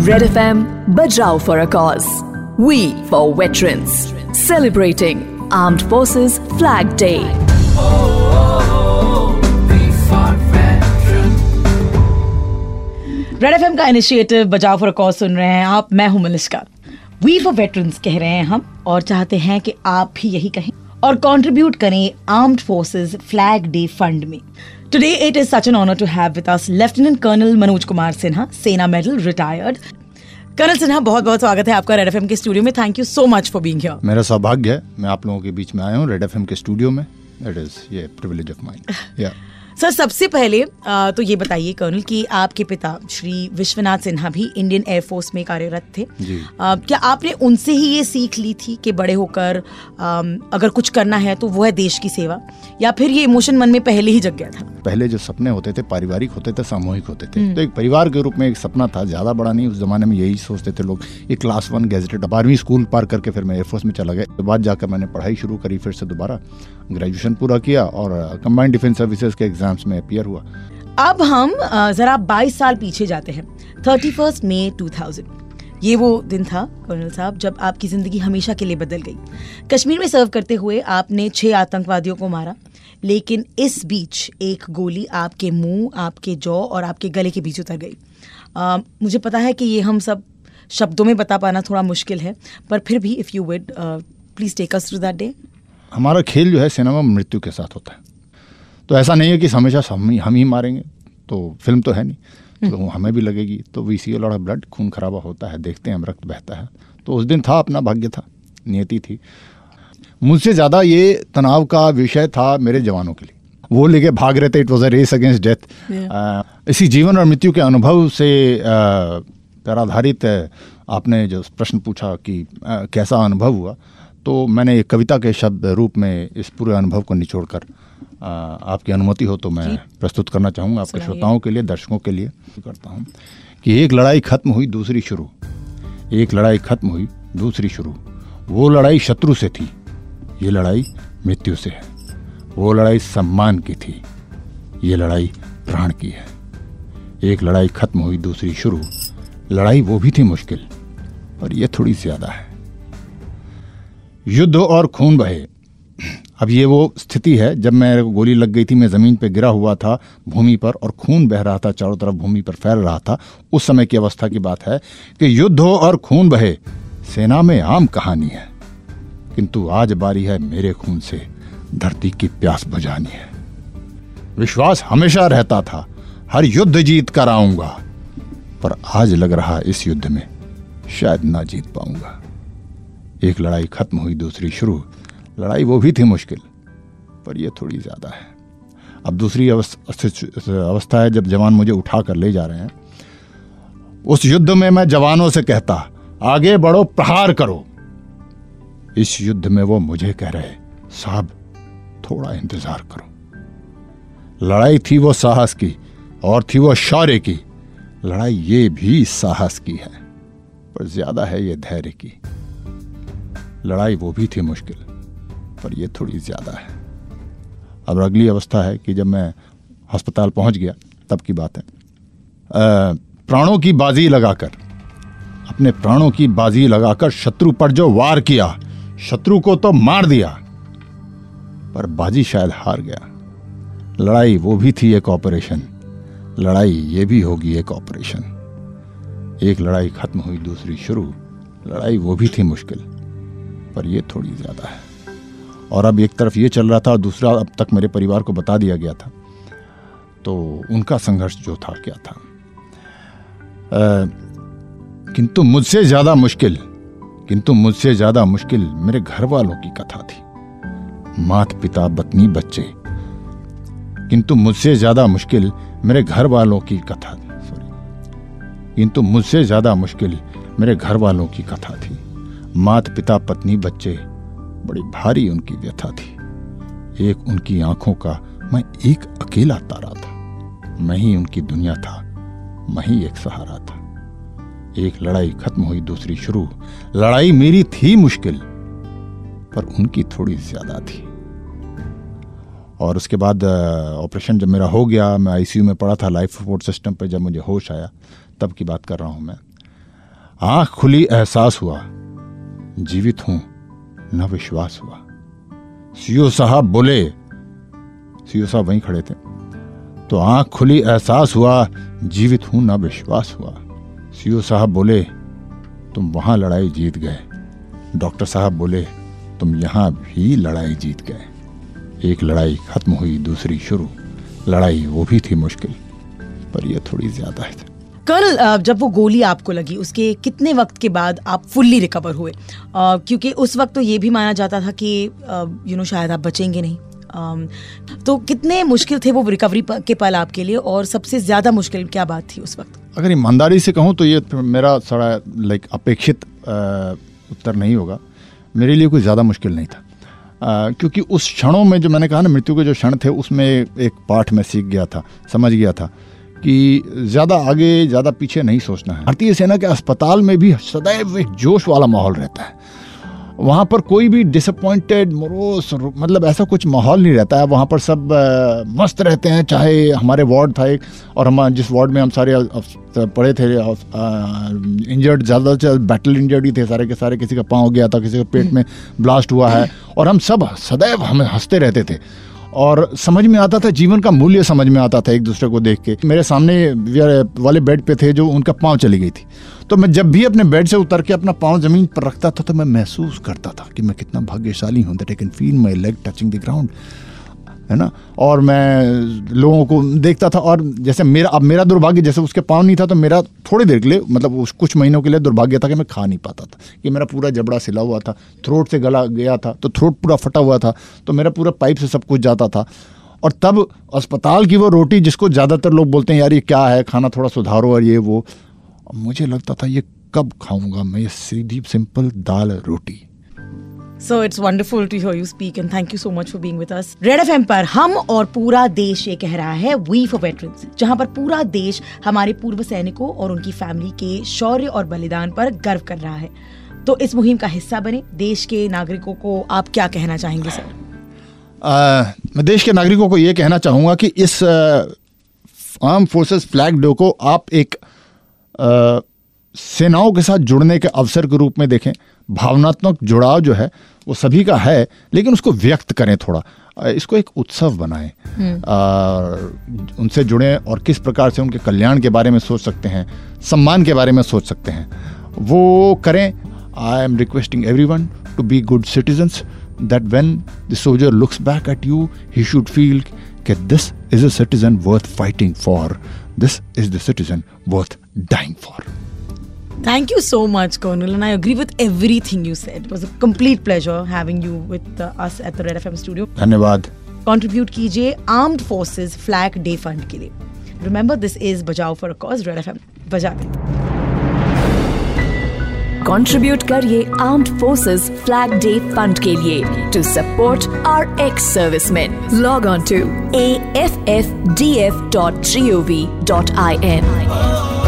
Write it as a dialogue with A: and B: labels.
A: Red FM Bajrao for a cause. We for veterans. Celebrating Armed Forces Flag Day.
B: Red F का initiative बचाव for cause सुन रहे हैं आप मैं हूँ मलिश्का वी फॉर वेटरन्स कह रहे हैं हम और चाहते हैं कि आप भी यही कहें और कंट्रीब्यूट करें armed forces flag day fund में today it is such an honour to have with us lieutenant colonel Manoj Kumar Sinha Sena medal retired colonel Sinha बहुत बहुत स्वागत है आपका रेड एफ़ के स्टूडियो में. Thank you so much for being here
C: मेरा सौभाग्य है मैं आप लोगों के बीच में आया हूँ रेड एफ़ के स्टूडियो में. इट इज़ ये प्रिविलेज ऑफ़ माइंड या
B: सर सबसे पहले आ, तो ये बताइए कर्नल कि आपके पिता श्री विश्वनाथ सिन्हा भी इंडियन एयरफोर्स में कार्यरत थे.
C: जी।
B: आ, क्या आपने उनसे ही ये सीख ली थी कि बड़े होकर अगर कुछ करना है तो वो है देश की सेवा? या फिर ये इमोशन मन में पहले ही जग गया था?
C: पहले जो सपने होते थे पारिवारिक होते थे सामूहिक होते थे। तो एक परिवार के रूप में एक सपना था ज़्यादा बड़ा नहीं उस जमाने में यही सोचते थे लोग। ये क्लास वन गैजेटेड बारहवीं स्कूल पार करके फिर मैं एयरफोर्स में चला गया। उसके बाद जाकर मैंने पढ़ाई शुरू करी फिर से दोबारा ग्रेजुएशन पूरा किया और कम्बाइंड डिफेंस सर्विसेज़ के एग्ज़ाम्स में अपियर हुआ।
B: अब हम जरा 22 साल पीछे जाते हैं। थर्टी फ़र्स्ट मई टू ये वो दिन था कर्नल साहब जब आपकी ज़िंदगी हमेशा के लिए बदल गई। कश्मीर में सर्व करते हुए आपने छह आतंकवादियों को मारा। लेकिन इस बीच एक गोली आपके मुँह आपके जौ और आपके गले के बीच उतर गई। आ, मुझे पता है कि ये हम सब शब्दों में बता पाना थोड़ा मुश्किल है पर फिर भी if you would please take us through that day
C: हमारा खेल जो है सिनेमा मृत्यु के साथ होता है। तो ऐसा नहीं है कि हमेशा हम ही हम ही मारेंगे तो फ़िल्म तो है नहीं। तो हमें भी लगेगी तो वी सी ऑफ़ ब्लड खून खराबा होता है देखते हैं हम रक्त बहता है। तो उस दिन था अपना भाग्य था नियति थी। मुझसे ज़्यादा ये तनाव का विषय था मेरे जवानों के लिए। वो लेके भाग रहे थे it was a race against death इसी जीवन और मृत्यु के अनुभव से पर आधारित आपने जो प्रश्न पूछा कि अ, कैसा अनुभव हुआ तो मैंने एक कविता के शब्द रूप में इस पूरे अनुभव को निचोड़कर अ, आपकी अनुमति हो तो मैं प्रस्तुत करना चाहूँगा आपके श्रोताओं के लिए दर्शकों के लिए। करता हूँ कि एक लड़ाई खत्म हुई दूसरी शुरू। एक लड़ाई खत्म हुई दूसरी शुरू। वो लड़ाई शत्रु से थी। ये लड़ाई मृत्यु से है। वो लड़ाई सम्मान की थी। ये लड़ाई प्राण की है। एक लड़ाई खत्म हुई, दूसरी शुरू। लड़ाई वो भी थी मुश्किल, पर ये थोड़ी ज़्यादा है। युद्ध और खून बहे। अब ये वो स्थिति है, जब मेरे को गोली लग गई थी, मैं ज़मीन पे गिरा हुआ था भूमि पर और खून बह रहा था, चारों तरफ़ भूमि पर फैल रहा था। उस समय की अवस्था की बात है कि युद्ध हो और खून बहे। सेना में आम कहानी है। किंतु आज बारी है मेरे खून से धरती की प्यास बुझानी है। विश्वास हमेशा रहता था, हर युद्ध जीत कर आऊँगा, पर आज लग रहा इस युद्ध में शायद ना जीत पाऊँगा। एक लड़ाई खत्म हुई, दूसरी शुरू। लड़ाई वो भी थी मुश्किल, पर ये थोड़ी ज़्यादा है। अब दूसरी अवस्था है जब जवान मुझे उठा कर ले जा रहे हैं। उस युद्ध में मैं जवानों से कहता, आगे बढ़ो, प्रहार करो। इस युद्ध में वो मुझे कह रहे, साहब, थोड़ा इंतज़ार करो। लड़ाई थी वो साहस की और थी वो शौर्य की। लड़ाई ये भी साहस की है, पर ज़्यादा है ये धैर्य की। लड़ाई वो भी थी मुश्किल, पर ये थोड़ी ज़्यादा है। अब अगली अवस्था है कि जब मैं अस्पताल पहुँच गया, तब की बात है। प्राणों की बाजी लगाकर, अपने प्राणों की बाजी लगाकर शत्रु पर जो वार किया शत्रु को तो मार दिया, पर बाजी शायद हार गया। लड़ाई वो भी थी एक ऑपरेशन, लड़ाई ये भी होगी एक ऑपरेशन। एक लड़ाई खत्म हुई, दूसरी शुरू, लड़ाई वो भी थी मुश्किल, पर ये थोड़ी ज़्यादा है। और अब एक तरफ़ ये चल रहा था और दूसरा अब तक मेरे परिवार को बता दिया गया था। तो उनका संघर्ष जो था, क्या था? किंतु मुझसे ज़्यादा मुश्किल किंतु मुझसे ज़्यादा मुश्किल मेरे घर वालों की कथा थी। मात पिता पत्नी बच्चे। किंतु मुझसे ज़्यादा मुश्किल मेरे घर वालों की कथा थी। सॉरी किंतु मुझसे ज़्यादा मुश्किल मेरे घर वालों की कथा थी। मात पिता पत्नी, बच्चे, बड़ी भारी उनकी व्यथा थी। एक उनकी आँखों का मैं एक अकेला तारा था। मैं ही उनकी दुनिया था। मैं ही एक सहारा था। एक लड़ाई खत्म हुई, दूसरी शुरू। लड़ाई मेरी थी मुश्किल, पर उनकी थोड़ी ज़्यादा थी। और उसके बाद ऑपरेशन जब मेरा हो गया, मैं आईसीयू में पड़ा था, लाइफ सपोर्ट सिस्टम पे जब मुझे होश आया, तब की बात कर रहा हूँ मैं। आँख खुली, एहसास हुआ, जीवित हूँ, न विश्वास हुआ। सीओ साहब बोले, सीओ साहब वहीं खड़े थे। तो आँख खुली, एहसास हुआ, जीवित हूँ, न विश्वास हुआ। सीओ साहब बोले, तुम वहाँ लड़ाई जीत गए। डॉक्टर साहब बोले, तुम यहाँ भी लड़ाई जीत गए। एक लड़ाई खत्म हुई, दूसरी शुरू। लड़ाई वो भी थी मुश्किल, पर यह थोड़ी ज़्यादा है।
B: कर्नल जब वो गोली आपको लगी, उसके कितने वक्त के बाद आप फुल्ली रिकवर हुए? क्योंकि उस वक्त तो ये भी माना जाता था कि यू नो शायद आप बचेंगे नहीं। तो कितने मुश्किल थे वो रिकवरी के पल आपके लिए, और सबसे ज़्यादा मुश्किल क्या बात थी उस वक्त?
C: अगर ईमानदारी से कहूँ तो ये मेरा सारा लाइक अपेक्षित उत्तर नहीं होगा। मेरे लिए कोई ज़्यादा मुश्किल नहीं था। आ, क्योंकि उस क्षणों में जो मैंने कहा ना मृत्यु के जो क्षण थे उसमें एक पाठ मैं सीख गया था समझ गया था कि ज़्यादा आगे ज़्यादा पीछे नहीं सोचना है। भारतीय सेना के अस्पताल में भी सदैव एक जोश वाला माहौल रहता है। वहाँ पर कोई भी डिसअपॉइंटेड मरोस मतलब ऐसा कुछ माहौल नहीं रहता है। वहाँ पर सब आ, मस्त रहते हैं चाहे हमारे वार्ड था एक और हम जिस वार्ड में हम सारे पड़े थे इंजर्ड ज़्यादा से बैटल इंजर्ड ही थे सारे के सारे। किसी का पाँव गया था किसी का पेट में ब्लास्ट हुआ है। और हम सब सदैव हमें हँसते रहते थे। और समझ में आता था, जीवन का मूल्य समझ में आता था एक दूसरे को देख के। मेरे सामने वाले बेड पे थे जो उनका पाँव चली गई थी। तो मैं जब भी अपने बेड से उतर के अपना पाँव ज़मीन पर रखता था तो मैं महसूस करता था कि मैं कितना भाग्यशाली हूँ that I can feel my leg touching the ground है ना? और मैं लोगों को देखता था और जैसे मेरा, अब मेरा दुर्भाग्य जैसे उसके पाँव नहीं था तो मेरा थोड़ी देर के लिए मतलब उस कुछ महीनों के लिए दुर्भाग्य था कि मैं खा नहीं पाता था। कि मेरा पूरा जबड़ा सिला हुआ था, थ्रोट से गला गया था तो थ्रोट पूरा फटा हुआ था तो मेरा पूरा पाइप से सब कुछ जाता था। और तब अस्पताल की वो रोटी जिसको ज़्यादातर लोग बोलते हैं, यार, ये क्या है? खाना थोड़ा सुधारो और ये वो। मुझे लगता था, ये कब खाऊँगा मैं? ये सीधी, सिंपल दाल रोटी।
B: So it's wonderful to hear you speak and thank you so much for being with us red FM पर हम और पूरा देश ये कह रहा है वी फॉर वेटरन्स जहाँ पर पूरा देश हमारे पूर्व सैनिकों और उनकी फैमिली के शौर्य और बलिदान पर गर्व कर रहा है। तो इस मुहिम का हिस्सा बने देश के नागरिकों को आप क्या कहना चाहेंगे सर?
C: मैं देश के नागरिकों को ये कहना चाहूँगा कि इस आर्म फोर्सेस फ्लैग डे को आप एक आ, सेनाओं के साथ जुड़ने के अवसर के रूप में देखें भावनात्मक जुड़ाव जो है वो सभी का है लेकिन उसको व्यक्त करें थोड़ा। इसको एक उत्सव बनाएँ। हम्म। उनसे जुड़ें और किस प्रकार से उनके कल्याण के बारे में सोच सकते हैं सम्मान के बारे में सोच सकते हैं। वो करें I am requesting everyone to be good citizens that when the soldier looks back at you he should feel कि this is a citizen worth fighting for this is the citizen worth dying for
B: Thank you so much, Colonel, and I agree with everything you said. It was a complete pleasure having you with uh, us at the Red FM studio.
C: धन्यवाद
B: Contribute कीजिए Armed Forces Flag Day Fund के लिए. Remember, this is Bajao for a Cause, Red FM. बजा दें.
A: Contribute करिए Armed Forces Flag Day Fund के लिए to support our ex-servicemen. Log on to affdf.gov.in.